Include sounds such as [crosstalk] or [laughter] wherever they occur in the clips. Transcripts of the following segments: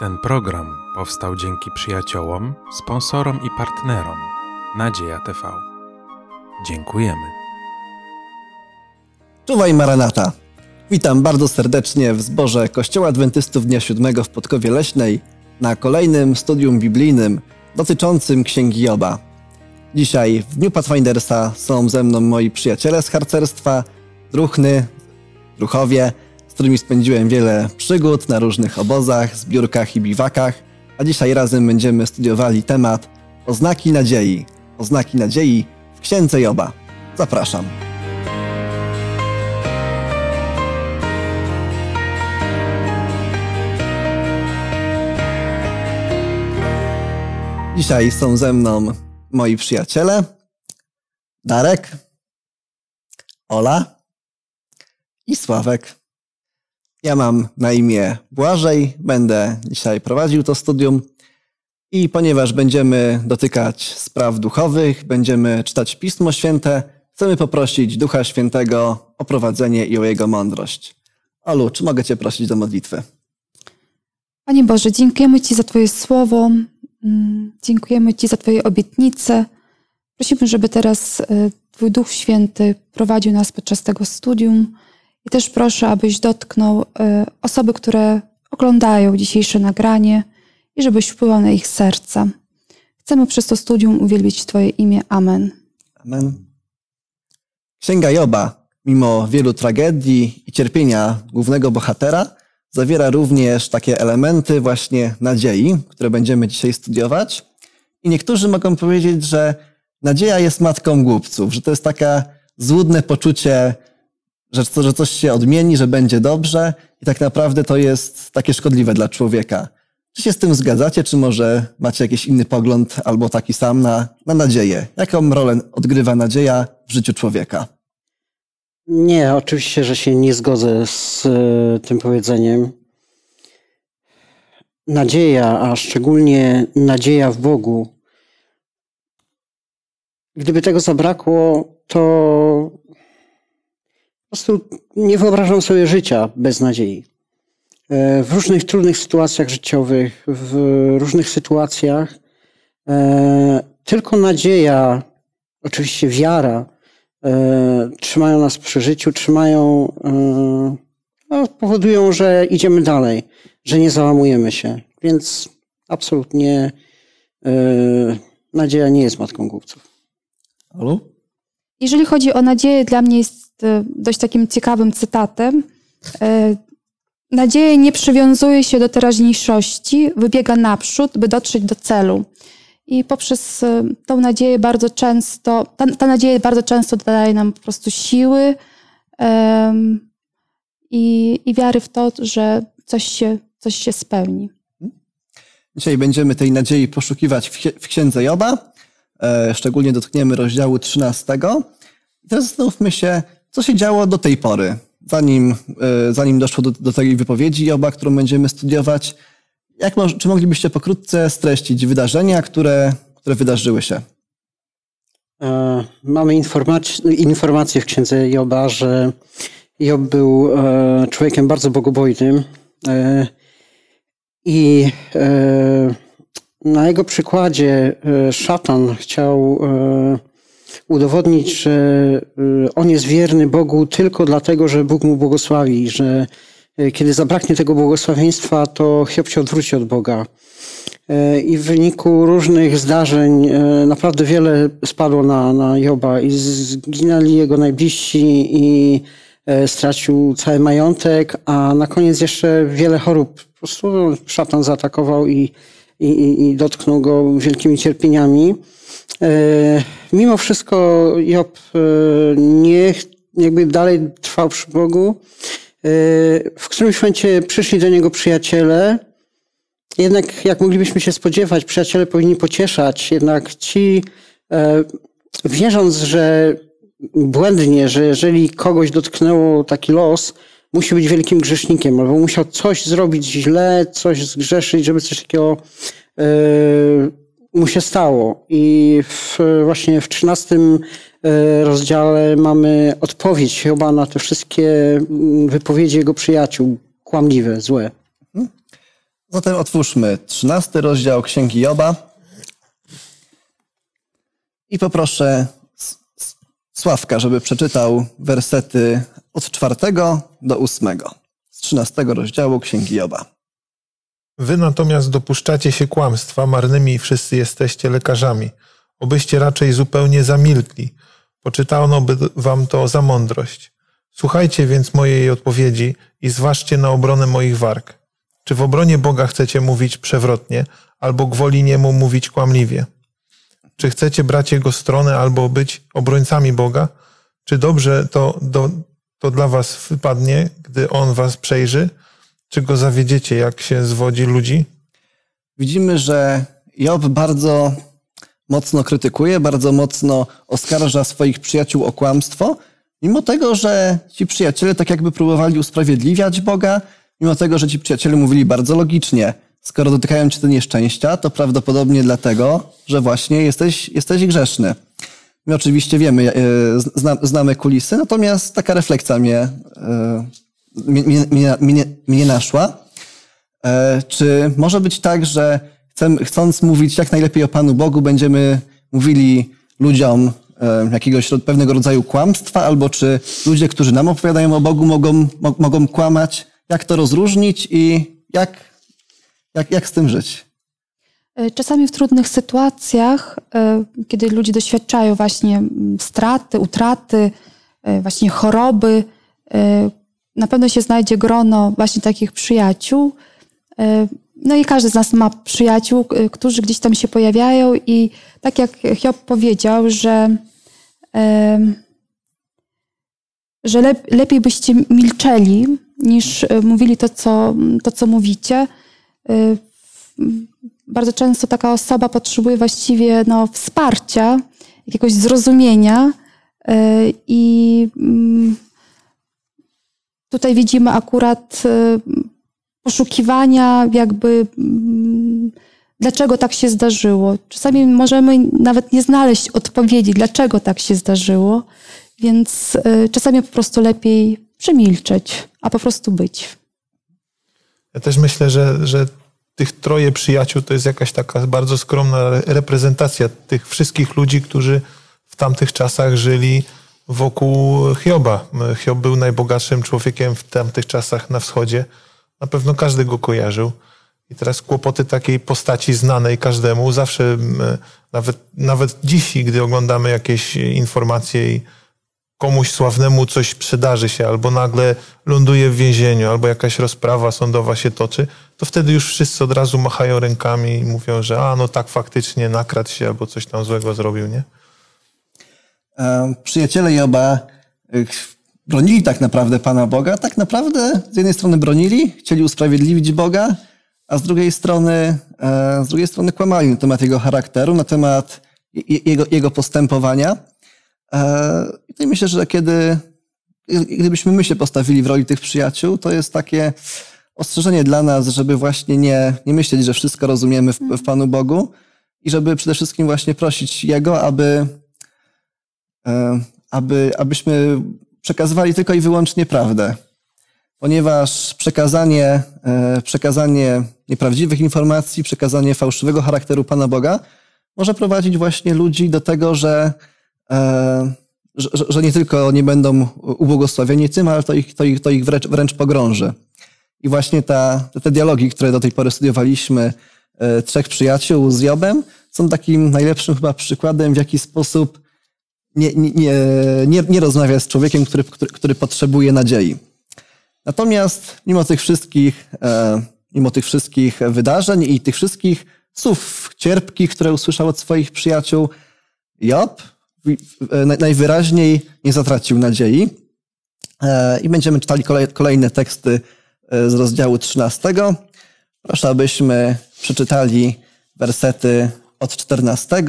Ten program powstał dzięki przyjaciołom, sponsorom i partnerom Nadzieja TV. Dziękujemy. Czuwaj Maranata. Witam bardzo serdecznie w zborze Kościoła Adwentystów Dnia Siódmego w Podkowie Leśnej na kolejnym studium biblijnym dotyczącym Księgi Joba. Dzisiaj w Dniu Pathfindersa są ze mną moi przyjaciele z harcerstwa, druchny, druchowie, którymi spędziłem wiele przygód na różnych obozach, zbiórkach i biwakach, a dzisiaj razem będziemy studiowali temat Oznaki Nadziei. Oznaki Nadziei w Księdze Joba. Zapraszam. Dzisiaj są ze mną moi przyjaciele Darek, Ola i Sławek. Ja mam na imię Błażej, będę dzisiaj prowadził to studium i ponieważ będziemy dotykać spraw duchowych, będziemy czytać Pismo Święte, chcemy poprosić Ducha Świętego o prowadzenie i o Jego mądrość. Olu, czy mogę Cię prosić do modlitwy? Panie Boże, dziękujemy Ci za Twoje słowo, mm, dziękujemy Ci za Twoje obietnice. Prosimy, żeby teraz e, Twój Duch Święty prowadził nas podczas tego studium i też proszę, abyś dotknął e, osoby, które oglądają dzisiejsze nagranie i żebyś wpływał na ich serca. Chcemy przez to studium uwielbić Twoje imię. Amen. Amen. Księga Joba, mimo wielu tragedii i cierpienia głównego bohatera, zawiera również takie elementy właśnie nadziei, które będziemy dzisiaj studiować. I niektórzy mogą powiedzieć, że nadzieja jest matką głupców, że to jest takie złudne poczucie, że, że coś się odmieni, że będzie dobrze i tak naprawdę to jest takie szkodliwe dla człowieka. Czy się z tym zgadzacie, czy może macie jakiś inny pogląd albo taki sam na, na nadzieję? Jaką rolę odgrywa nadzieja w życiu człowieka? Nie, oczywiście, że się nie zgodzę z e, tym powiedzeniem. Nadzieja, a szczególnie nadzieja w Bogu. Gdyby tego zabrakło, to prostu nie wyobrażam sobie życia bez nadziei. E, w różnych trudnych sytuacjach życiowych, w różnych sytuacjach, e, tylko nadzieja, oczywiście wiara, e, trzymają nas przy życiu, trzymają, no, powodują, że idziemy dalej, że nie załamujemy się. Więc absolutnie nadzieja nie jest matką głupców. Olu? Jeżeli chodzi o nadzieję, dla mnie jest dość takim ciekawym cytatem. Nadzieja nie przywiązuje się do teraźniejszości, wybiega naprzód, by dotrzeć do celu. I poprzez tą nadzieję bardzo często, ta, ta nadzieja bardzo często daje nam po prostu siły um, i, i wiary w to, że coś się, coś się spełni. Dzisiaj będziemy tej nadziei poszukiwać w, Księdze Joba. E, szczególnie dotkniemy rozdziału 13. I teraz zastanówmy się, co się działo do tej pory zanim, e, zanim doszło do, do tej wypowiedzi Joba, którą będziemy studiować, jak, czy moglibyście pokrótce streścić wydarzenia, które, które wydarzyły się? E, mamy informację w księdze Joba, że Job był e, człowiekiem bardzo bogobojnym i na jego przykładzie szatan chciał udowodnić, że y, on jest wierny Bogu tylko dlatego, że Bóg mu błogosławi, że y, kiedy zabraknie tego błogosławieństwa, to Hiob się odwróci od Boga. Y, I w wyniku różnych zdarzeń naprawdę wiele spadło na, na Joba i zginęli jego najbliżsi i stracił cały majątek, a na koniec jeszcze wiele chorób. Po prostu szatan zaatakował i, i, i dotknął go wielkimi cierpieniami. E, mimo wszystko Job e, nie jakby dalej trwał przy Bogu. E, w którymś momencie przyszli do niego przyjaciele. Jednak, jak moglibyśmy się spodziewać, przyjaciele powinni pocieszać. Jednak ci, wierząc, że błędnie, że jeżeli kogoś dotknęło taki los, musi być wielkim grzesznikiem, albo musiał coś zrobić źle, coś zgrzeszyć, żeby coś takiego mu się stało. I w, właśnie w trzynastym e, rozdziale mamy odpowiedź chyba na te wszystkie mm, wypowiedzi jego przyjaciół, kłamliwe, złe. Zatem otwórzmy trzynasty rozdział Księgi Joba i poproszę Sławka, żeby przeczytał wersety od czwartego do ósmego z trzynastego rozdziału Księgi Joba. Wy natomiast dopuszczacie się kłamstwa, marnymi wszyscy jesteście lekarzami. Obyście raczej zupełnie zamilkli. Poczytano by wam to za mądrość. Słuchajcie więc mojej odpowiedzi i zważcie na obronę moich warg. Czy w obronie Boga chcecie mówić przewrotnie, albo gwoli niemu mówić kłamliwie? Czy chcecie brać Jego stronę albo być obrońcami Boga? Czy dobrze to, do, to dla was wypadnie, gdy On was przejrzy? Czy go zawiedziecie, jak się zwodzi ludzi? Widzimy, że Job bardzo mocno krytykuje, bardzo mocno oskarża swoich przyjaciół o kłamstwo, mimo tego, że ci przyjaciele tak jakby próbowali usprawiedliwiać Boga, mimo tego, że ci przyjaciele mówili bardzo logicznie, skoro dotykają cię te nieszczęścia, to prawdopodobnie dlatego, że właśnie jesteś, jesteś grzeszny. My oczywiście wiemy, e, znamy kulisy, natomiast taka refleksja mnie, e, mnie, mnie, mnie, mnie naszła. E, czy może być tak, że chcąc mówić jak najlepiej o Panu Bogu, będziemy mówili ludziom jakiegoś pewnego rodzaju kłamstwa, albo czy ludzie, którzy nam opowiadają o Bogu, mogą, mogą kłamać? Jak to rozróżnić i jak jak, jak z tym żyć? E, czasami w trudnych sytuacjach, e, kiedy ludzie doświadczają właśnie mm, straty, utraty, e, właśnie choroby, na pewno się znajdzie grono właśnie takich przyjaciół. No i każdy z nas ma przyjaciół, którzy gdzieś tam się pojawiają i tak jak Hiob powiedział, że, że lepiej byście milczeli, niż mówili to, co, to, co mówicie, bardzo często taka osoba potrzebuje właściwie no, wsparcia, jakiegoś zrozumienia i mm, tutaj widzimy akurat y, poszukiwania jakby mm, dlaczego tak się zdarzyło. Czasami możemy nawet nie znaleźć odpowiedzi, dlaczego tak się zdarzyło, więc czasami po prostu lepiej przemilczeć, a po prostu być. Ja też myślę, że, że tych troje przyjaciół to jest jakaś taka bardzo skromna reprezentacja tych wszystkich ludzi, którzy w tamtych czasach żyli wokół Hioba. Hiob był najbogatszym człowiekiem w tamtych czasach na wschodzie. Na pewno każdy go kojarzył. I teraz kłopoty takiej postaci znanej każdemu, zawsze, nawet, nawet dziś, gdy oglądamy jakieś informacje i komuś sławnemu coś przydarzy się, albo nagle ląduje w więzieniu, albo jakaś rozprawa sądowa się toczy, to wtedy już wszyscy od razu machają rękami i mówią, że a no tak faktycznie nakradł się albo coś tam złego zrobił, nie? Przyjaciele Joba bronili tak naprawdę Pana Boga. Tak naprawdę z jednej strony bronili, chcieli usprawiedliwić Boga, a z drugiej strony, z drugiej strony kłamali na temat jego charakteru, na temat jego, jego postępowania. I myślę, że kiedy, gdybyśmy my się postawili w roli tych przyjaciół, to jest takie ostrzeżenie dla nas, żeby właśnie nie, nie myśleć, że wszystko rozumiemy w, w Panu Bogu i żeby przede wszystkim właśnie prosić Jego, aby, e, aby, abyśmy przekazywali tylko i wyłącznie prawdę. Ponieważ przekazanie, e, przekazanie nieprawdziwych informacji, przekazanie fałszywego charakteru Pana Boga może prowadzić właśnie ludzi do tego, że E, że, że nie tylko nie będą ubłogosławieni tym, ale to ich, to ich, to ich wręcz, wręcz pogrąży. I właśnie ta, te dialogi, które do tej pory studiowaliśmy, e, trzech przyjaciół z Jobem, są takim najlepszym chyba przykładem, w jaki sposób nie, nie, nie, nie rozmawia z człowiekiem, który, który, który potrzebuje nadziei. Natomiast mimo tych wszystkich, e, mimo tych wszystkich wydarzeń i tych wszystkich słów cierpkich, które usłyszał od swoich przyjaciół, Job najwyraźniej nie zatracił nadziei. E, I będziemy czytali kolejne teksty e, z rozdziału 13. Proszę, abyśmy przeczytali wersety od 14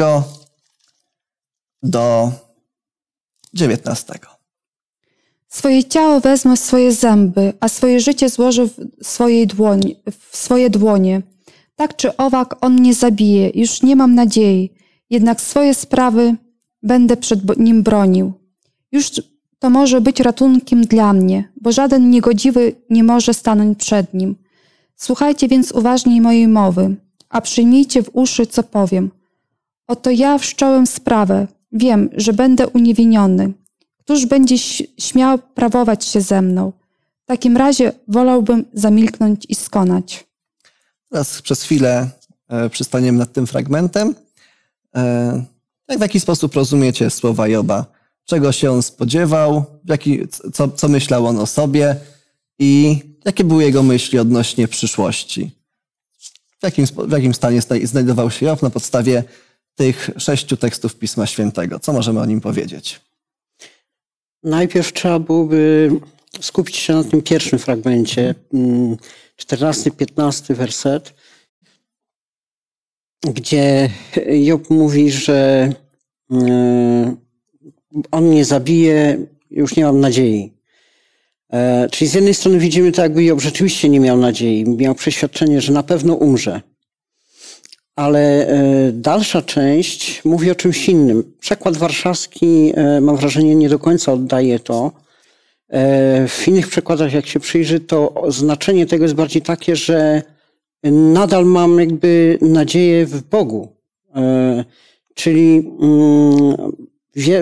do 19. Swoje ciało wezmę w swoje zęby, a swoje życie złożę w, swojej dłoni, w swoje dłonie. Tak czy owak on mnie zabije, już nie mam nadziei, jednak swoje sprawy będę przed nim bronił. Już to może być ratunkiem dla mnie, bo żaden niegodziwy nie może stanąć przed nim. Słuchajcie więc uważniej mojej mowy, a przyjmijcie w uszy, co powiem. Oto ja wszcząłem sprawę, wiem, że będę uniewinniony. Któż będzie śmiał prawować się ze mną? W takim razie wolałbym zamilknąć i skonać. Teraz przez chwilę e, przystaniemy nad tym fragmentem. E, jak w jaki sposób rozumiecie słowa Joba? Czego się on spodziewał? Jaki, co, co myślał on o sobie? I jakie były jego myśli odnośnie przyszłości? W jakim, w jakim stanie znajdował się Job na podstawie tych sześciu tekstów Pisma Świętego? Co możemy o nim powiedzieć? Najpierw trzeba byłoby skupić się na tym pierwszym fragmencie, 14-15 mm, werset, gdzie Job mówi, że mm, on mnie zabije, już nie mam nadziei. E, czyli z jednej strony widzimy to, jakby Job rzeczywiście nie miał nadziei, miał przeświadczenie, że na pewno umrze. Ale e, dalsza część mówi o czymś innym. Przekład warszawski, e, mam wrażenie, nie do końca oddaje to. W innych przekładach, jak się przyjrzy, to znaczenie tego jest bardziej takie, że nadal mam jakby nadzieję w Bogu. Czyli mm,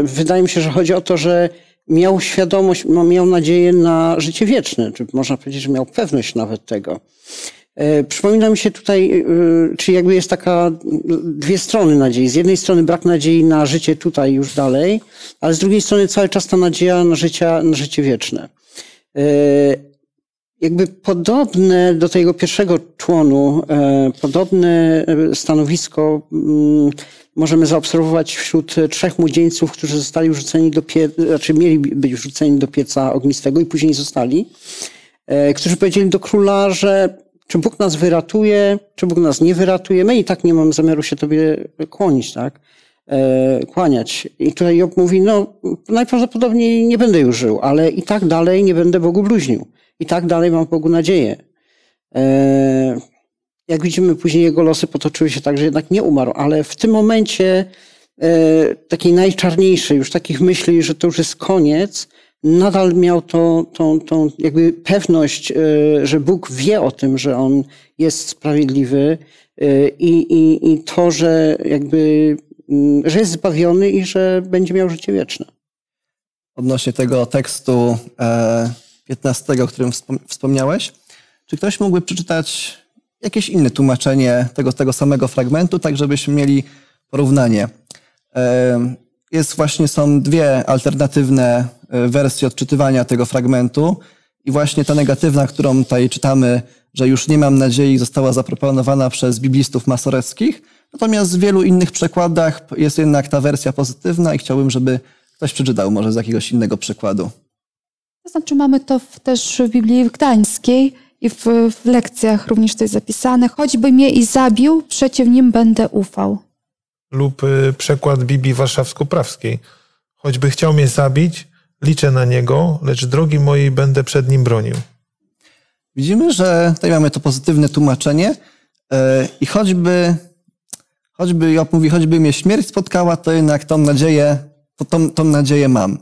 wydaje mi się, że chodzi o to, że miał świadomość, miał nadzieję na życie wieczne, czy można powiedzieć, że miał pewność nawet tego. E, przypomina mi się tutaj, e, czy jakby jest taka dwie strony nadziei. Z jednej strony brak nadziei na życie tutaj już dalej, ale z drugiej strony cały czas ta nadzieja na życie, na życie wieczne. E, jakby podobne do tego pierwszego członu, podobne stanowisko mm, możemy zaobserwować wśród trzech młodzieńców, którzy zostali wrzuceni do pieca, znaczy mieli być wrzuceni do pieca ognistego i później zostali, którzy powiedzieli do króla, że czy Bóg nas wyratuje, czy Bóg nas nie wyratuje, my i tak nie mamy zamiaru się Tobie kłonić, tak? E, kłaniać. I tutaj Job mówi, no najprawdopodobniej nie będę już żył, ale i tak dalej nie będę Bogu bluźnił. I tak dalej mam Bogu nadzieję. E, jak widzimy, później jego losy potoczyły się tak, że jednak nie umarł, ale w tym momencie e, takiej najczarniejszej, już takich myśli, że to już jest koniec, nadal miał tą, tą, tą jakby pewność, e, że Bóg wie o tym, że on jest sprawiedliwy e, i, i, i to, że jakby, mm, że jest zbawiony i że będzie miał życie wieczne. Odnośnie tego tekstu 15, o którym wspomniałeś, czy ktoś mógłby przeczytać jakieś inne tłumaczenie tego, tego samego fragmentu, tak żebyśmy mieli porównanie. Jest właśnie, są dwie alternatywne e, wersje odczytywania tego fragmentu i właśnie ta negatywna, którą tutaj czytamy, że już nie mam nadziei, została zaproponowana przez biblistów masoreckich. Natomiast w wielu innych przekładach jest jednak ta wersja pozytywna i chciałbym, żeby ktoś przeczytał może z jakiegoś innego przykładu. To znaczy mamy to też w Biblii Gdańskiej, i w, w lekcjach również to jest zapisane. Choćby mnie i zabił, przeciw nim będę ufał. Lub y, przekład Biblii Warszawsko-Prawskiej. Choćby chciał mnie zabić, liczę na niego, lecz drogi mojej będę przed nim bronił. Widzimy, że tutaj mamy to pozytywne tłumaczenie e, i choćby, choćby Job mówi, choćby mnie śmierć spotkała, to jednak tą nadzieję, to tą, tą nadzieję mam.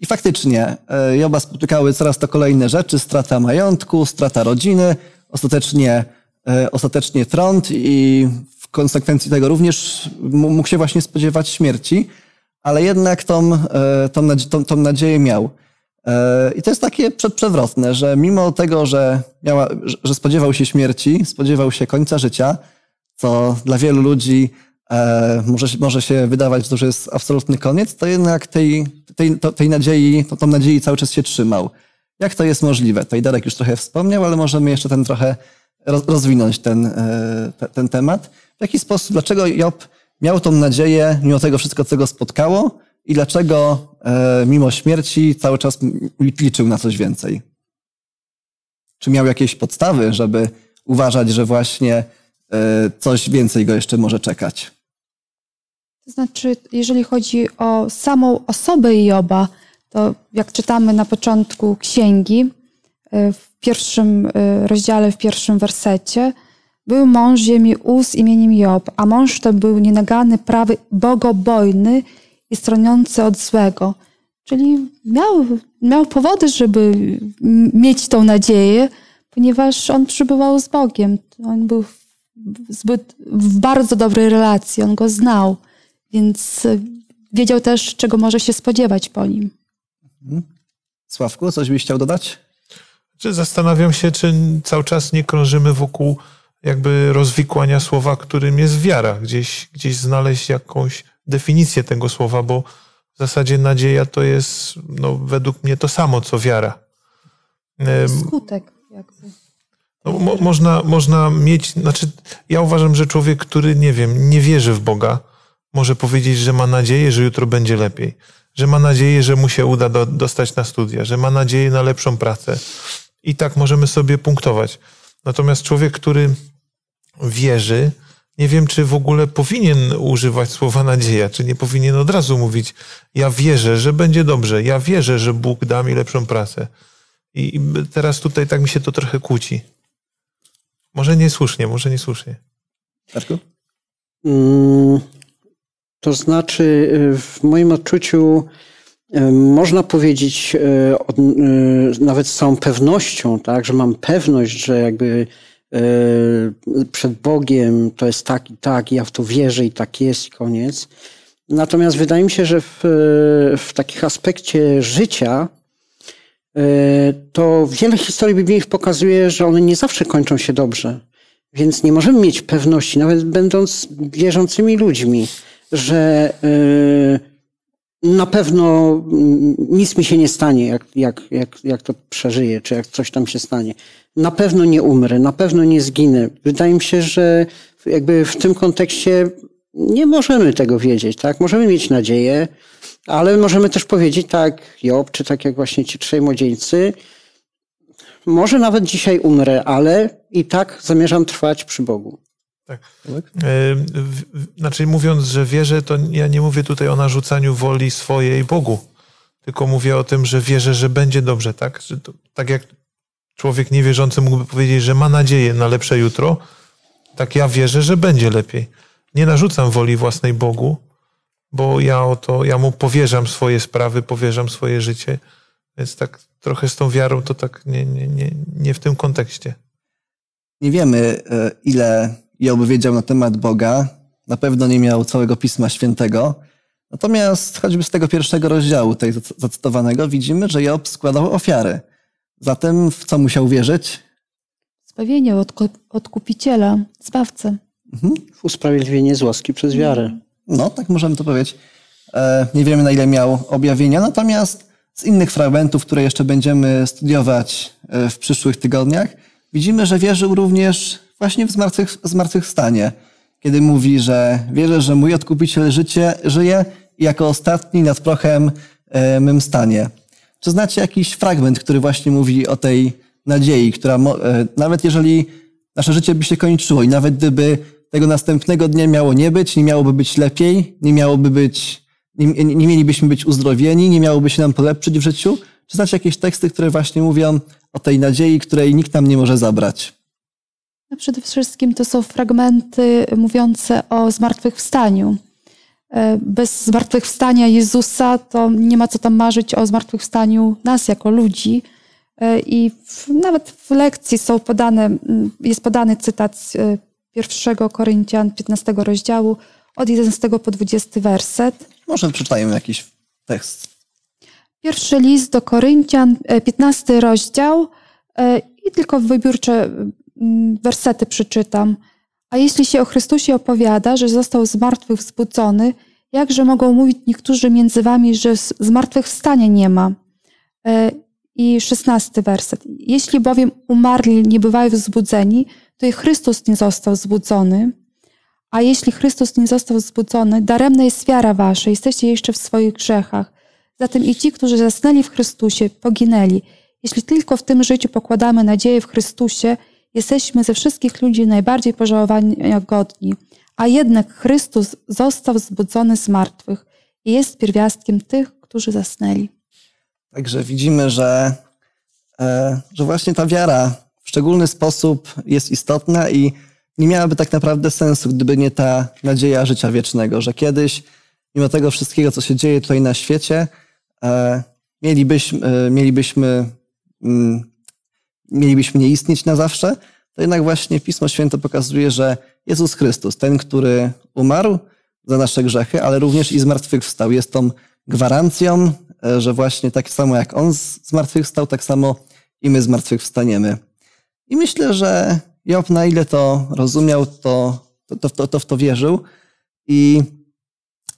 I faktycznie e, Joba spotykały coraz to kolejne rzeczy, strata majątku, strata rodziny, ostatecznie, e, ostatecznie trąd i w konsekwencji tego również mógł się właśnie spodziewać śmierci, ale jednak tą, e, tą, tą, tą nadzieję miał. I to jest takie przewrotne, że mimo tego, że, miała, że spodziewał się śmierci, spodziewał się końca życia, co dla wielu ludzi może, może się wydawać, że to jest absolutny koniec, to jednak tej, tej, to, tej nadziei, to, tą nadziei cały czas się trzymał. Jak to jest możliwe? Tutaj Darek już trochę wspomniał, ale możemy jeszcze ten trochę rozwinąć ten, e, ten temat. W jaki sposób, dlaczego Job miał tą nadzieję, mimo tego wszystko, co go spotkało i dlaczego e, mimo śmierci cały czas liczył na coś więcej? Czy miał jakieś podstawy, żeby uważać, że właśnie e, coś więcej go jeszcze może czekać? To znaczy, jeżeli chodzi o samą osobę Joba, to jak czytamy na początku księgi, e, w pierwszym rozdziale, w pierwszym wersecie, był mąż ziemi Uz imieniem Job, a mąż to był nienagany, prawy, bogobojny i stroniący od złego. Czyli miał, miał powody, żeby mieć tą nadzieję, ponieważ on przybywał z Bogiem. On był w, zbyt, w bardzo dobrej relacji, on go znał, więc wiedział też, czego może się spodziewać po nim. Sławku, coś byś chciał dodać? Czy zastanawiam się, czy cały czas nie krążymy wokół jakby rozwikłania słowa, którym jest wiara. Gdzieś, gdzieś znaleźć jakąś definicję tego słowa, bo w zasadzie nadzieja to jest no, według mnie to samo, co wiara. Skutek jakby. No, mo, można, można mieć, znaczy ja uważam, że człowiek, który nie wiem, nie wierzy w Boga, może powiedzieć, że ma nadzieję, że jutro będzie lepiej, że ma nadzieję, że mu się uda do, dostać na studia, że ma nadzieję na lepszą pracę. I tak możemy sobie punktować. Natomiast człowiek, który wierzy, nie wiem, czy w ogóle powinien używać słowa nadzieja, czy nie powinien od razu mówić: Ja wierzę, że będzie dobrze, ja wierzę, że Bóg da mi lepszą pracę. I i teraz tutaj tak mi się to trochę kłóci. Może niesłusznie, może niesłusznie. Darku? Mm, To znaczy, y, w moim odczuciu y, można powiedzieć y, nawet z całą pewnością, tak, że mam pewność, że jakby przed Bogiem to jest tak i tak, ja w to wierzę i tak jest koniec. Natomiast wydaje mi się, że w, w takich aspekcie życia y, to wiele historii biblijnych pokazuje, że one nie zawsze kończą się dobrze. Więc nie możemy mieć pewności, nawet będąc wierzącymi ludźmi, że y, na pewno mm, nic mi się nie stanie, jak, jak, jak, jak to przeżyję, czy jak coś tam się stanie. Na pewno nie umrę, na pewno nie zginę. Wydaje mi się, że jakby w tym kontekście nie możemy tego wiedzieć, tak? Możemy mieć nadzieję, ale możemy też powiedzieć tak, Job, czy tak jak właśnie ci trzej młodzieńcy, może nawet dzisiaj umrę, ale i tak zamierzam trwać przy Bogu. E, w- w- Znaczy, mówiąc, że wierzę, to ja nie mówię tutaj o narzucaniu woli swojej Bogu, tylko mówię o tym, że wierzę, że będzie dobrze, tak? Że to, tak jak człowiek niewierzący mógłby powiedzieć, że ma nadzieję na lepsze jutro, tak ja wierzę, że będzie lepiej. Nie narzucam woli własnej Bogu, bo ja o to, ja mu powierzam swoje sprawy, powierzam swoje życie, więc tak trochę z tą wiarą to tak nie, nie, nie, nie w tym kontekście. Nie wiemy, e, ile Job wiedział na temat Boga. Na pewno nie miał całego Pisma Świętego. Natomiast choćby z tego pierwszego rozdziału, tej zac- zacytowanego, widzimy, że Job składał ofiary. Zatem w co musiał wierzyć? Zbawienie od odkupiciela, zbawcę. W usprawiedliwienie z łaski przez wiarę. No, tak możemy to powiedzieć. E, Nie wiemy, na ile miał objawienia, natomiast z innych fragmentów, które jeszcze będziemy studiować e, w przyszłych tygodniach, widzimy, że wierzył również właśnie w zmartwych, zmartwychwstanie, kiedy mówi, że wierzę, że mój odkupiciel życie, żyje i jako ostatni nad prochem e, mym stanie. Czy znacie jakiś fragment, który właśnie mówi o tej nadziei, która e, nawet jeżeli nasze życie by się kończyło i nawet gdyby tego następnego dnia miało nie być, nie miałoby być lepiej, nie miałoby być, nie, nie mielibyśmy być uzdrowieni, nie miałoby się nam polepszyć w życiu? Czy znacie jakieś teksty, które właśnie mówią o tej nadziei, której nikt nam nie może zabrać? Przede wszystkim to są fragmenty mówiące o zmartwychwstaniu. E, Bez zmartwychwstania Jezusa to nie ma co tam marzyć o zmartwychwstaniu nas jako ludzi. E, I w, nawet w lekcji są podane, jest podany cytat z e, pierwszego Koryntian 15 rozdziału od 11 po 20 werset. Może przeczytajmy jakiś tekst. Pierwszy list do Koryntian, e, 15 rozdział e, i tylko wybiórcze wersety przeczytam. A jeśli się o Chrystusie opowiada, że został z martwych wzbudzony, jakże mogą mówić niektórzy między wami, że zmartwychwstania nie ma? E, I szesnasty werset. Jeśli bowiem umarli nie bywają wzbudzeni, to i Chrystus nie został wzbudzony. A jeśli Chrystus nie został wzbudzony, daremna jest wiara wasza, jesteście jeszcze w swoich grzechach. Zatem i ci, którzy zasnęli w Chrystusie, poginęli. Jeśli tylko w tym życiu pokładamy nadzieję w Chrystusie, jesteśmy ze wszystkich ludzi najbardziej pożałowania godni. A jednak Chrystus został wzbudzony z martwych i jest pierwiastkiem tych, którzy zasnęli. Także widzimy, że, e, że właśnie ta wiara w szczególny sposób jest istotna i nie miałaby tak naprawdę sensu, gdyby nie ta nadzieja życia wiecznego, że kiedyś, mimo tego wszystkiego, co się dzieje tutaj na świecie, e, mielibyśmy, e, mielibyśmy mm, mielibyśmy nie istnieć na zawsze, to jednak właśnie Pismo Święte pokazuje, że Jezus Chrystus, ten, który umarł za nasze grzechy, ale również i zmartwychwstał, jest tą gwarancją, e, że właśnie tak samo jak On zmartwychwstał, tak samo i my zmartwychwstaniemy. I myślę, że Job na ile to rozumiał, to, to, to, to w to wierzył i,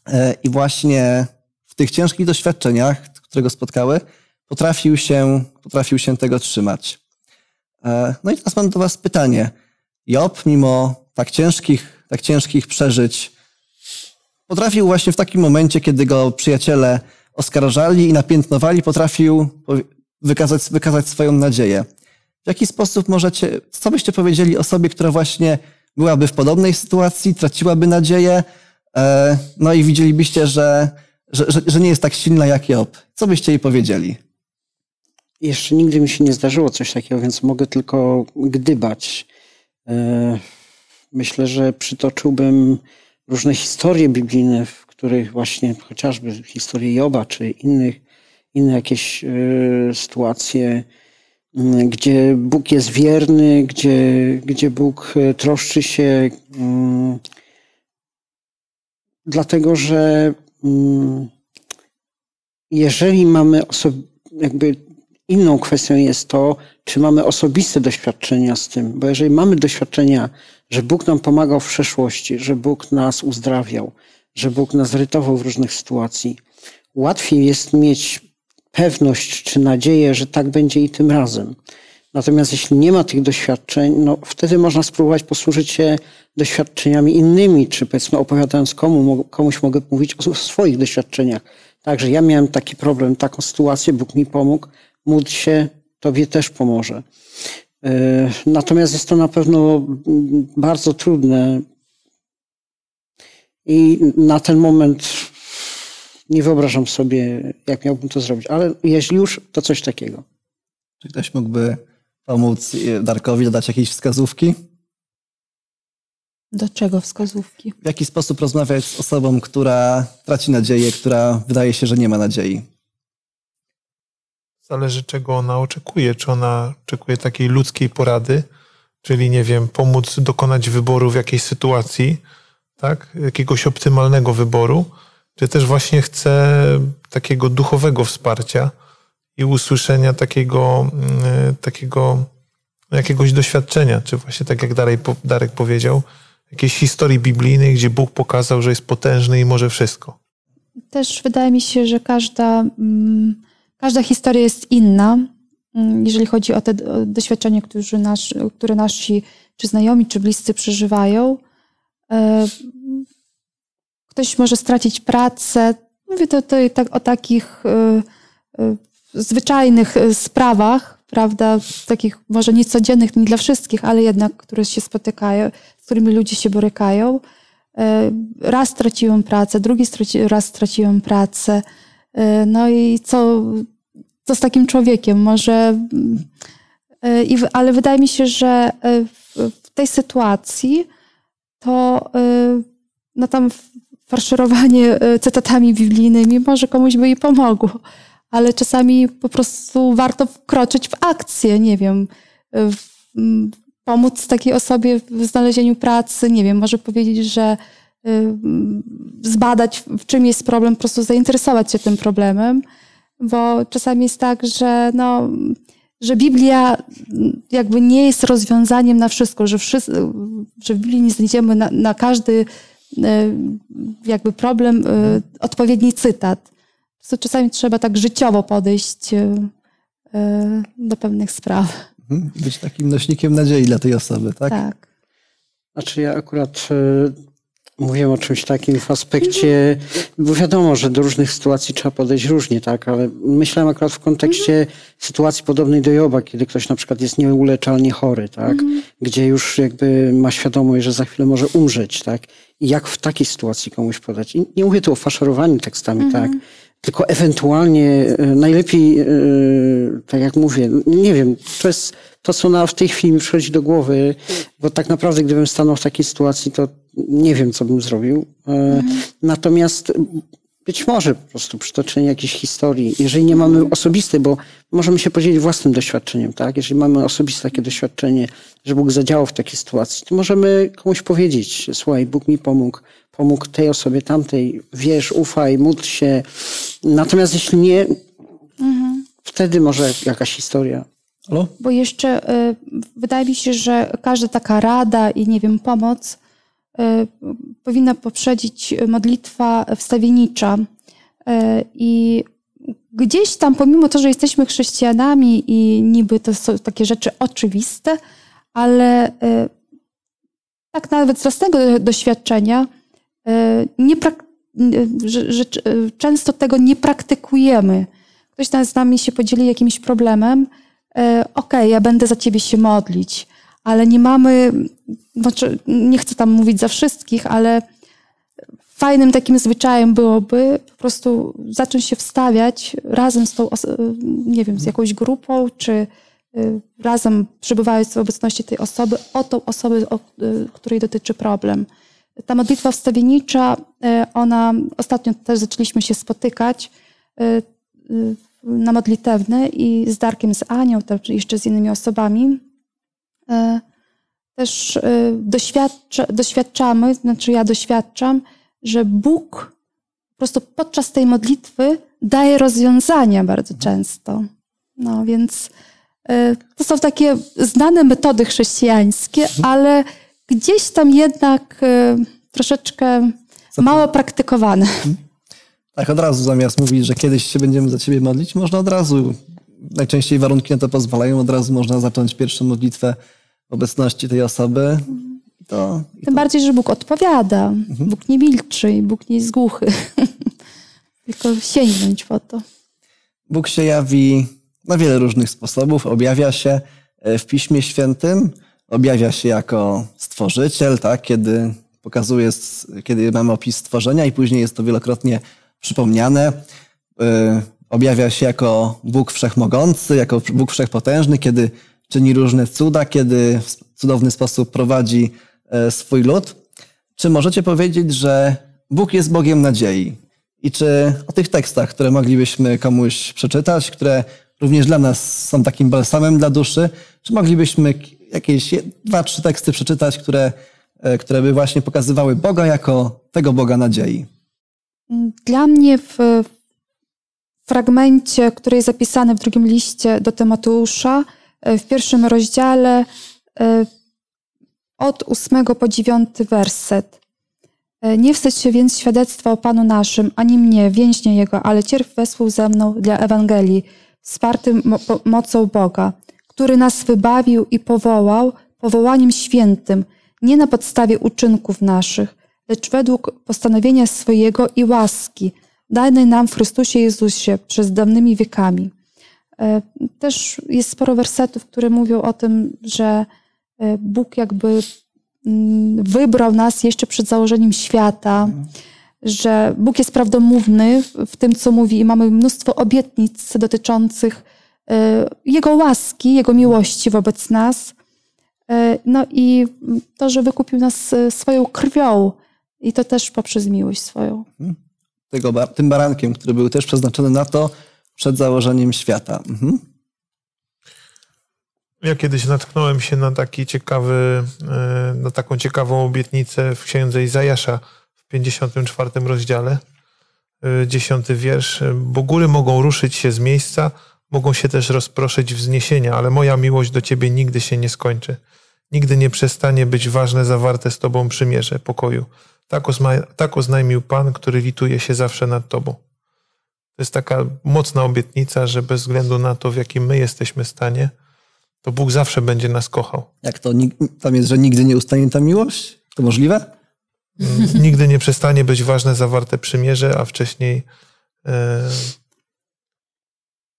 e, i właśnie w tych ciężkich doświadczeniach, które go spotkały, potrafił się, potrafił się tego trzymać. E, no i teraz mam do Was pytanie. Job, mimo tak ciężkich, tak ciężkich przeżyć, potrafił właśnie w takim momencie, kiedy go przyjaciele oskarżali i napiętnowali, potrafił wykazać, wykazać swoją nadzieję. W jaki sposób możecie, co byście powiedzieli osobie, która właśnie byłaby w podobnej sytuacji, traciłaby nadzieję, e, no i widzielibyście, że, że, że, że nie jest tak silna jak Job? Co byście jej powiedzieli? Jeszcze nigdy mi się nie zdarzyło coś takiego, więc mogę tylko gdybać. E, myślę, że przytoczyłbym różne historie biblijne, w których właśnie chociażby historię Joba, czy innych, inne jakieś e, sytuacje, gdzie Bóg jest wierny, gdzie, gdzie Bóg e, troszczy się, dlatego że jeżeli mamy osob- jakby Inną kwestią jest to, czy mamy osobiste doświadczenia z tym, bo jeżeli mamy doświadczenia, że Bóg nam pomagał w przeszłości, że Bóg nas uzdrawiał, że Bóg nas ratował w różnych sytuacji, łatwiej jest mieć pewność czy nadzieję, że tak będzie i tym razem. Natomiast jeśli nie ma tych doświadczeń, no wtedy można spróbować posłużyć się doświadczeniami innymi, czy powiedzmy opowiadając komu, komuś mogę mówić o swoich doświadczeniach. Także ja miałem taki problem, taką sytuację, Bóg mi pomógł, módl się, Tobie też pomoże. E, natomiast jest to na pewno bardzo trudne i na ten moment nie wyobrażam sobie, jak miałbym to zrobić, ale jeśli już, to coś takiego. Czy ktoś mógłby pomóc Darkowi dodać jakieś wskazówki? Do czego wskazówki? W jaki sposób rozmawiać z osobą, która traci nadzieję, która wydaje się, że nie ma nadziei? Zależy, czego ona oczekuje. Czy ona oczekuje takiej ludzkiej porady, czyli, nie wiem, pomóc dokonać wyboru w jakiejś sytuacji, tak? Jakiegoś optymalnego wyboru, czy też właśnie chce takiego duchowego wsparcia i usłyszenia takiego, mm, takiego jakiegoś doświadczenia, czy właśnie tak jak Darek, Darek powiedział, jakiejś historii biblijnej, gdzie Bóg pokazał, że jest potężny i może wszystko. Też wydaje mi się, że każda mm, Każda historia jest inna, mm, jeżeli chodzi o te doświadczenia, które, które nasi czy znajomi, czy bliscy przeżywają. E, ktoś może stracić pracę. Mówię to tak, o takich e, e, zwyczajnych sprawach, prawda, takich może niecodziennych, nie dla wszystkich, ale jednak, które się spotykają, z którymi ludzie się borykają. Raz straciłem pracę, drugi straci, raz straciłem pracę. E, no i co, co z takim człowiekiem? Może. E, ale wydaje mi się, że e, w tej sytuacji to no tam farszerowanie cytatami biblijnymi może komuś by i pomogło, ale czasami po prostu warto wkroczyć w akcję, nie wiem, pomóc takiej osobie w znalezieniu pracy, nie wiem, może powiedzieć, że Y, zbadać, w czym jest problem, po prostu zainteresować się tym problemem, bo czasami jest tak, że, no, że Biblia jakby nie jest rozwiązaniem na wszystko, że, wszyscy, że w Biblii nie znajdziemy na, na każdy y, jakby problem y, odpowiedni cytat. Po czasami trzeba tak życiowo podejść do pewnych spraw. Mhm. Być takim nośnikiem nadziei dla tej osoby, tak? Tak. Znaczy ja akurat Mówiłem o czymś takim w aspekcie, bo wiadomo, że do różnych sytuacji trzeba podejść różnie, tak, ale myślałem akurat w kontekście sytuacji podobnej do Joba, kiedy ktoś na przykład jest nieuleczalnie chory, tak, mhm. gdzie już jakby ma świadomość, że za chwilę może umrzeć, tak, i jak w takiej sytuacji komuś podać. I nie mówię tu o faszerowaniu tekstami, mhm. tak, tylko ewentualnie e, najlepiej, e, tak jak mówię, nie wiem, to jest to, co na, w tej chwili mi przychodzi do głowy, bo tak naprawdę gdybym stanął w takiej sytuacji, to nie wiem, co bym zrobił. Mhm. Natomiast być może po prostu przytoczenie jakiejś historii, jeżeli nie mamy osobistej, bo możemy się podzielić własnym doświadczeniem, tak? Jeżeli mamy osobiste takie doświadczenie, że Bóg zadziałał w takiej sytuacji, to możemy komuś powiedzieć, słuchaj, Bóg mi pomógł, pomógł tej osobie, tamtej, wierz, ufaj, módl się. Natomiast jeśli nie, wtedy może jakaś historia. Halo? Bo jeszcze y, wydaje mi się, że każda taka rada i nie wiem, pomoc y, powinna poprzedzić modlitwa wstawiennicza. Y, I gdzieś tam, pomimo to, że jesteśmy chrześcijanami i niby to są takie rzeczy oczywiste, ale y, tak nawet z własnego doświadczenia nie prak- że, że często tego nie praktykujemy. Ktoś z nami się podzieli jakimś problemem, e, okej, ja będę za ciebie się modlić, ale nie mamy, znaczy nie chcę tam mówić za wszystkich, ale fajnym takim zwyczajem byłoby po prostu zacząć się wstawiać razem z tą, nie wiem, z jakąś grupą, czy y, razem przebywając w obecności tej osoby, o tą osobę, o y, której dotyczy problem. Ta modlitwa wstawiennicza, y, ona, ostatnio też zaczęliśmy się spotykać na modlitewne i z Darkiem, z Anią, jeszcze z innymi osobami. Y, Też y, doświadcza, doświadczamy, znaczy ja doświadczam, że Bóg po prostu podczas tej modlitwy daje rozwiązania bardzo często. No więc y, to są takie znane metody chrześcijańskie, ale gdzieś tam jednak troszeczkę mało praktykowane. Tak, od razu zamiast mówić, że kiedyś się będziemy za ciebie modlić, można od razu, najczęściej warunki na to pozwalają, od razu można zacząć pierwszą modlitwę obecności tej osoby. I to, Tym bardziej, że Bóg odpowiada. Bóg nie milczy i Bóg nie jest głuchy. [laughs] Tylko sięgnąć po to. Bóg się jawi na wiele różnych sposobów. Objawia się e, w Piśmie Świętym, objawia się jako stworzyciel, tak, kiedy pokazuje, kiedy mamy opis stworzenia i później jest to wielokrotnie przypomniane. E, Objawia się jako Bóg Wszechmogący, jako Bóg Wszechpotężny, kiedy czyni różne cuda, kiedy w cudowny sposób prowadzi e, swój lud. Czy możecie powiedzieć, że Bóg jest Bogiem nadziei? I czy o tych tekstach, które moglibyśmy komuś przeczytać, które również dla nas są takim balsamem dla duszy, czy moglibyśmy jakieś dwa, trzy teksty przeczytać, które, e, które by właśnie pokazywały Boga jako tego Boga nadziei? Dla mnie w fragmencie, który jest zapisany w drugim liście do Tymoteusza, w pierwszym rozdziale e, od ósmego po dziewiąty werset. E, Nie wstydź się więc świadectwa o Panu naszym, ani mnie, więźnia Jego, ale cierp wespół ze mną dla Ewangelii, wspartym mo- mocą Boga, który nas wybawił i powołał powołaniem świętym, nie na podstawie uczynków naszych, lecz według postanowienia swojego i łaski, danej nam w Chrystusie Jezusie przez dawnymi wiekami. E, Też jest sporo wersetów, które mówią o tym, że e, Bóg jakby mm, wybrał nas jeszcze przed założeniem świata, że Bóg jest prawdomówny w- tym, co mówi i mamy mnóstwo obietnic dotyczących e, Jego łaski, Jego miłości wobec nas. No i to, że wykupił nas swoją krwią i to też poprzez miłość swoją. Tego, ba- tym barankiem, który był też przeznaczony na to przed założeniem świata. Mhm. Ja kiedyś natknąłem się na taki ciekawy, e, na taką ciekawą obietnicę w księdze Izajasza w 54 rozdziale, e, 10 wiersz. Bo góry mogą ruszyć się z miejsca, mogą się też rozproszyć wzniesienia, ale moja miłość do ciebie nigdy się nie skończy. Nigdy nie przestanie być ważne zawarte z tobą przymierze pokoju. Tak, ozma- tak oznajmił Pan, który lituje się zawsze nad tobą. To jest taka mocna obietnica, że bez względu na to, w jakim my jesteśmy stanie, to Bóg zawsze będzie nas kochał. Jak to? Tam jest, że nigdy nie ustanie ta miłość? To możliwe? Mm, Nigdy nie przestanie być ważne zawarte przymierze, a wcześniej e,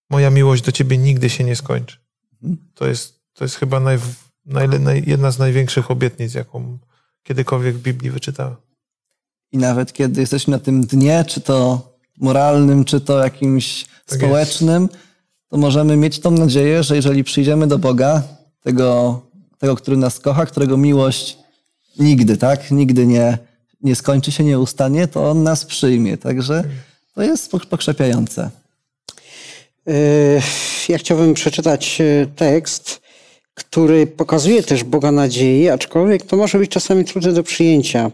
moja miłość do ciebie nigdy się nie skończy. To jest, to jest chyba naj, naj, naj, jedna z największych obietnic, jaką kiedykolwiek w Biblii wyczytałem. I nawet kiedy jesteśmy na tym dnie, czy to moralnym, czy to jakimś Tak społecznym, to możemy mieć tą nadzieję, że jeżeli przyjdziemy do Boga, tego, tego, który nas kocha, którego miłość nigdy, tak, nigdy nie, nie skończy się, nie ustanie, to On nas przyjmie. Także To jest pokrzepiające. E, ja chciałbym przeczytać e, tekst, który pokazuje też Boga nadziei, aczkolwiek to może być czasami trudne do przyjęcia.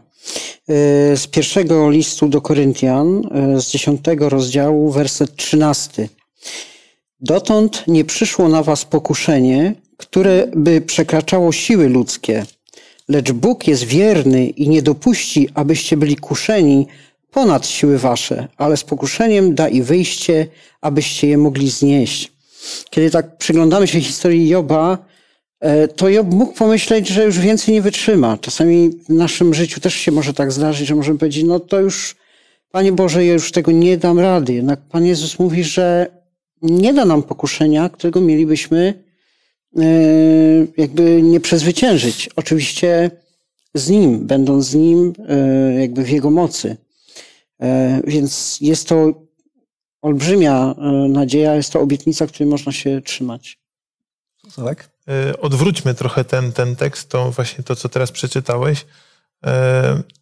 E, z pierwszego listu do Koryntian, z dziesiątego rozdziału, werset trzynasty. Dotąd nie przyszło na was pokuszenie, które by przekraczało siły ludzkie, lecz Bóg jest wierny i nie dopuści, abyście byli kuszeni ponad siły wasze, ale z pokuszeniem da i wyjście, abyście je mogli znieść. Kiedy tak przyglądamy się historii Joba, e, to Job mógł pomyśleć, że już więcej nie wytrzyma. Czasami w naszym życiu też się może tak zdarzyć, że możemy powiedzieć, no to już, Panie Boże, ja już tego nie dam rady. Jednak Pan Jezus mówi, że nie da nam pokuszenia, którego mielibyśmy e, jakby nie przezwyciężyć. Oczywiście z Nim, będąc z Nim, e, jakby w Jego mocy. E, więc jest to olbrzymia nadzieja, jest to obietnica, której można się trzymać. Tak? Odwróćmy trochę ten, ten tekst, to właśnie to, co teraz przeczytałeś.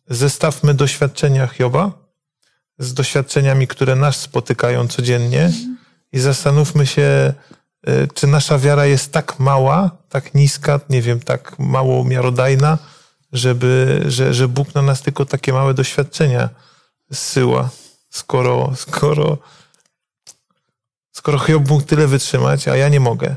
Zestawmy doświadczenia Hioba z doświadczeniami, które nas spotykają codziennie i zastanówmy się, y, czy nasza wiara jest tak mała, tak niska, nie wiem, tak mało miarodajna, żeby, że, że Bóg na nas tylko takie małe doświadczenia zsyła, skoro, skoro, skoro Hiob mógł tyle wytrzymać, a ja nie mogę.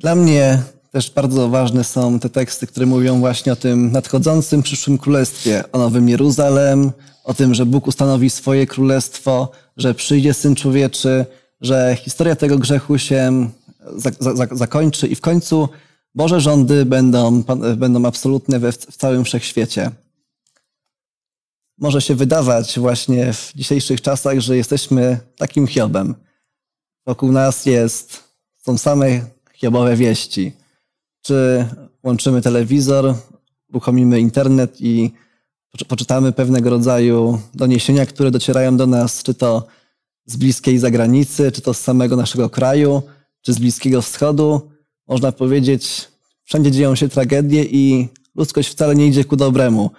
Dla mnie też bardzo ważne są te teksty, które mówią właśnie o tym nadchodzącym przyszłym królestwie, o Nowym Jeruzalem, o tym, że Bóg ustanowi swoje królestwo, że przyjdzie Syn Człowieczy, że historia tego grzechu się za, za, zakończy i w końcu Boże rządy będą, będą absolutne we, w całym wszechświecie. Może się wydawać właśnie w dzisiejszych czasach, że jesteśmy takim Hiobem. Wokół nas jest, są same Hiobowe wieści. Czy łączymy telewizor, uruchomimy internet i poczytamy pewnego rodzaju doniesienia, które docierają do nas, czy to z bliskiej zagranicy, czy to z samego naszego kraju, czy z Bliskiego Wschodu. Można powiedzieć, wszędzie dzieją się tragedie i ludzkość wcale nie idzie ku dobremu.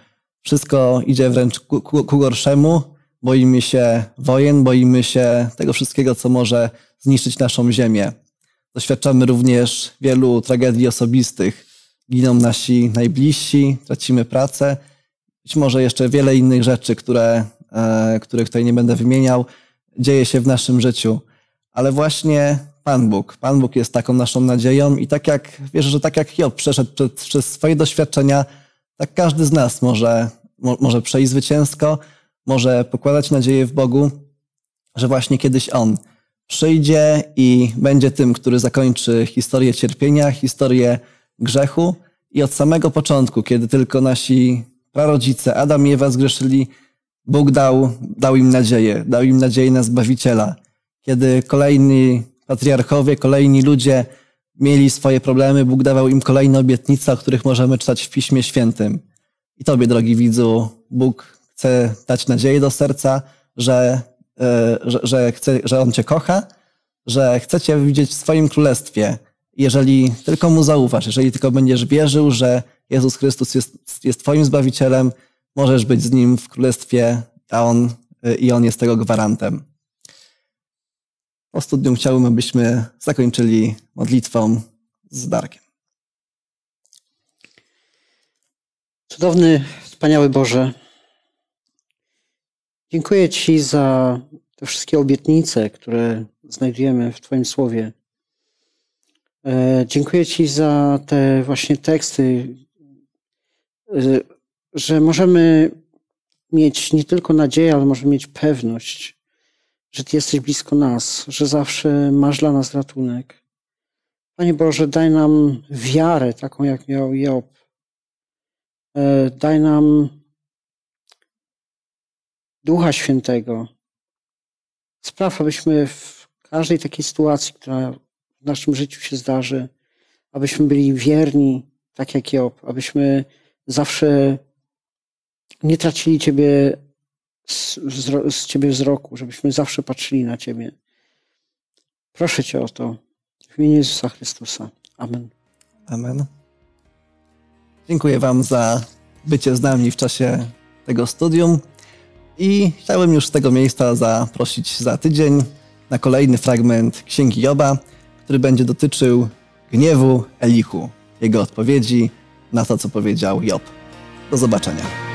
Wszystko idzie wręcz ku, ku, ku gorszemu. Boimy się wojen, boimy się tego wszystkiego, co może zniszczyć naszą ziemię. Doświadczamy również wielu tragedii osobistych. Giną nasi najbliżsi, tracimy pracę, być może jeszcze wiele innych rzeczy, które, e, których tutaj nie będę wymieniał, dzieje się w naszym życiu. Ale właśnie Pan Bóg, Pan Bóg jest taką naszą nadzieją i tak jak, wierzę, że tak jak Job przeszedł przez, przez swoje doświadczenia, tak każdy z nas może, może przejść zwycięsko, może pokładać nadzieję w Bogu, że właśnie kiedyś On przyjdzie i będzie tym, który zakończy historię cierpienia, historię grzechu i od samego początku, kiedy tylko nasi prarodzice, Adam i Ewa zgrzeszyli, Bóg dał, dał im nadzieję, dał im nadzieję na Zbawiciela. Kiedy kolejni patriarchowie, kolejni ludzie mieli swoje problemy, Bóg dawał im kolejne obietnice, o których możemy czytać w Piśmie Świętym. I Tobie, drogi widzu, Bóg chce dać nadzieję do serca, że, że, że, chce, że On Cię kocha, że chce Cię widzieć w swoim królestwie. Jeżeli tylko Mu zaufasz, jeżeli tylko będziesz wierzył, że Jezus Chrystus jest, jest Twoim Zbawicielem, możesz być z Nim w Królestwie, a On i On jest tego gwarantem. Po studium chciałbym, abyśmy zakończyli modlitwą z Darkiem. Cudowny, wspaniały Boże, dziękuję Ci za te wszystkie obietnice, które znajdujemy w Twoim Słowie. E, dziękuję Ci za te właśnie teksty, Y, że możemy mieć nie tylko nadzieję, ale możemy mieć pewność, że Ty jesteś blisko nas, że zawsze masz dla nas ratunek. Panie Boże, daj nam wiarę taką, jak miał Job. E, daj nam Ducha Świętego. Spraw, abyśmy w każdej takiej sytuacji, która w naszym życiu się zdarzy, abyśmy byli wierni, tak jak Job, abyśmy zawsze nie tracili Ciebie z, z Ciebie wzroku, żebyśmy zawsze patrzyli na Ciebie. Proszę Cię o to w imieniu Jezusa Chrystusa. Amen. Amen. Dziękuję Wam za bycie z nami w czasie tego studium I chciałem już z tego miejsca zaprosić za tydzień na kolejny fragment Księgi Joba, który będzie dotyczył gniewu Elichu, jego odpowiedzi na to, co powiedział Job. Do zobaczenia.